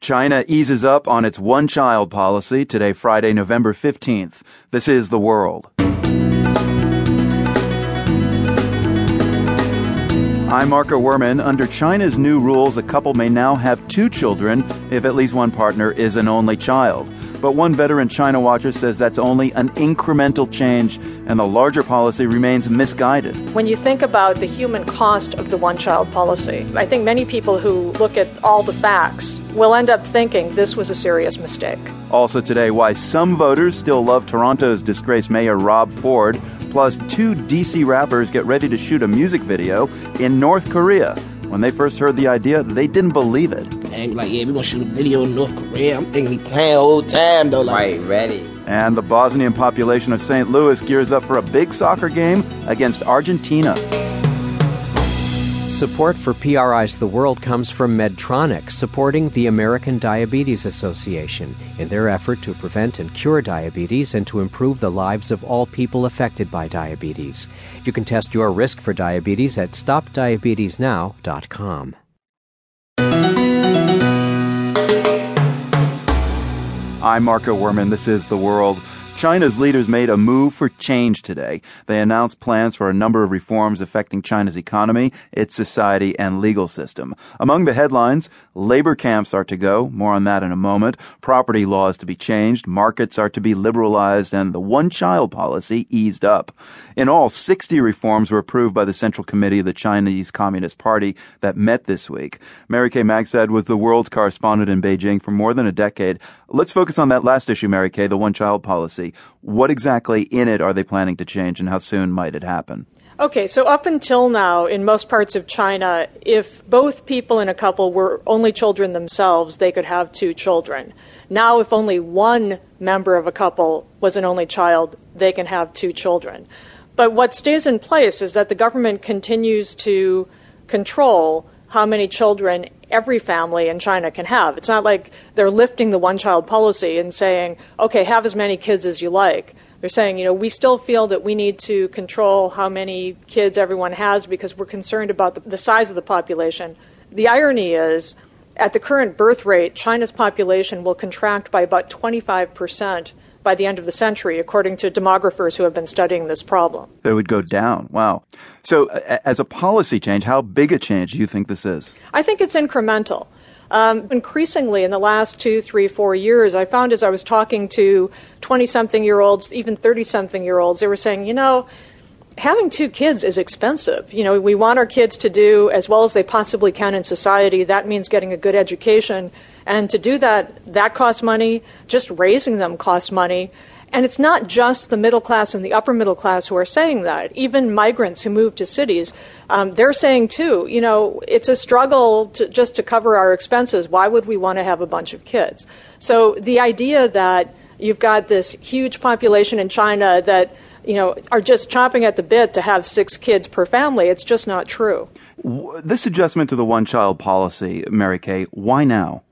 China eases up on its one child policy today, Friday, November 15th. This is The World. I'm Marco Werman. Under China's new rules, a couple may now have two children if at least one partner is an only child. But one veteran China watcher says that's only an incremental change, and the larger policy remains misguided. When you think about the human cost of the one child policy, I think many people who look at all the facts will end up thinking this was a serious mistake. Also, today, why some voters still love Toronto's disgraced mayor Rob Ford, plus two DC rappers get ready to shoot a music video in North Korea. When they first heard the idea, they didn't believe it. And like, yeah, we're gonna shoot a video in North Korea. I'm thinking we playing the whole time though. Like, right, ready. And the Bosnian population of St. Louis gears up for a big soccer game against Argentina. Support for PRI's The World comes from Medtronic, supporting the American Diabetes Association in their effort to prevent and cure diabetes and to improve the lives of all people affected by diabetes. You can test your risk for diabetes at stopdiabetesnow.com. I'm Marco Werman. This is The World. China's leaders made a move for change today. They announced plans for a number of reforms affecting China's economy, its society, and legal system. Among the headlines, labor camps are to go, more on that in a moment, property laws to be changed, markets are to be liberalized, and the one child policy eased up. In all, 60 reforms were approved by the Central Committee of the Chinese Communist Party that met this week. Mary Kay Magistad was the world's correspondent in Beijing for more than a decade. Let's focus on that last issue, Mary Kay, the one child policy. What exactly in it are they planning to change, and how soon might it happen? Okay, so up until now, in most parts of China, if both people in a couple were only children themselves, they could have two children. Now, if only one member of a couple was an only child, they can have two children. But what stays in place is that the government continues to control how many children every family in China can have. It's not like they're lifting the one child policy and saying, okay, have as many kids as you like. They're saying, you know, we still feel that we need to control how many kids everyone has because we're concerned about the, the size of the population. The irony is, at the current birth rate, China's population will contract by about 25 percent by the end of the century, according to demographers who have been studying this problem. It would go down. Wow. So, as a policy change, how big a change do you think this is? I think it's incremental. Um, increasingly, in the last two, three, four years, I found as I was talking to 20 something year olds, even 30 something year olds, they were saying, you know, having two kids is expensive. You know, we want our kids to do as well as they possibly can in society. That means getting a good education. And to do that, that costs money. Just raising them costs money. And it's not just the middle class and the upper middle class who are saying that. Even migrants who move to cities, um, they're saying too, you know, it's a struggle to, just to cover our expenses. Why would we want to have a bunch of kids? So the idea that you've got this huge population in China that, you know, are just chomping at the bit to have six kids per family, it's just not true. This adjustment to the one child policy, Mary Kay, why now?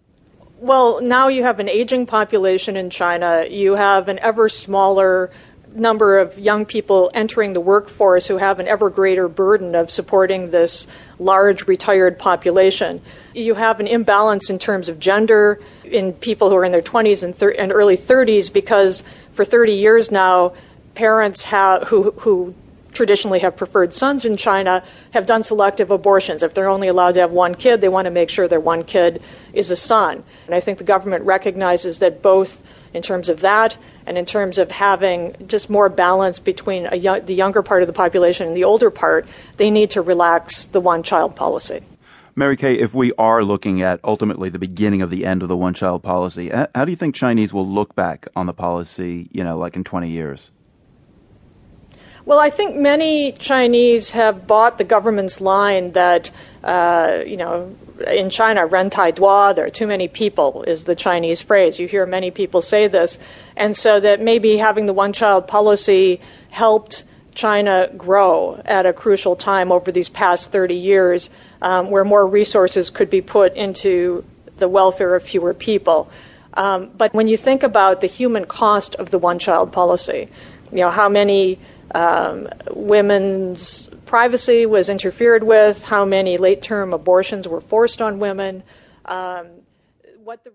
Well, now you have an aging population in China. You have an ever smaller number of young people entering the workforce who have an ever greater burden of supporting this large retired population. You have an imbalance in terms of gender in people who are in their 20s and, thir- and early 30s because for 30 years now, parents have, who, who traditionally have preferred sons in China have done selective abortions. If they're only allowed to have one kid, they want to make sure their one kid is a son. And I think the government recognizes that both in terms of that and in terms of having just more balance between the younger part of the population and the older part, they need to relax the one child policy. Mary Kay, if we are looking at ultimately the beginning of the end of the one child policy, how do you think Chinese will look back on the policy, you know, like in 20 years? Well, I think many Chinese have bought the government's line that, uh, you know, in China, ren tai duo, there are too many people, is the Chinese phrase. You hear many people say this. And so that maybe having the one child policy helped China grow at a crucial time over these past 30 years, um, where more resources could be put into the welfare of fewer people. Um, but when you think about the human cost of the one child policy, you know, how many um, women's privacy was interfered with, how many late term abortions were forced on women, um, what the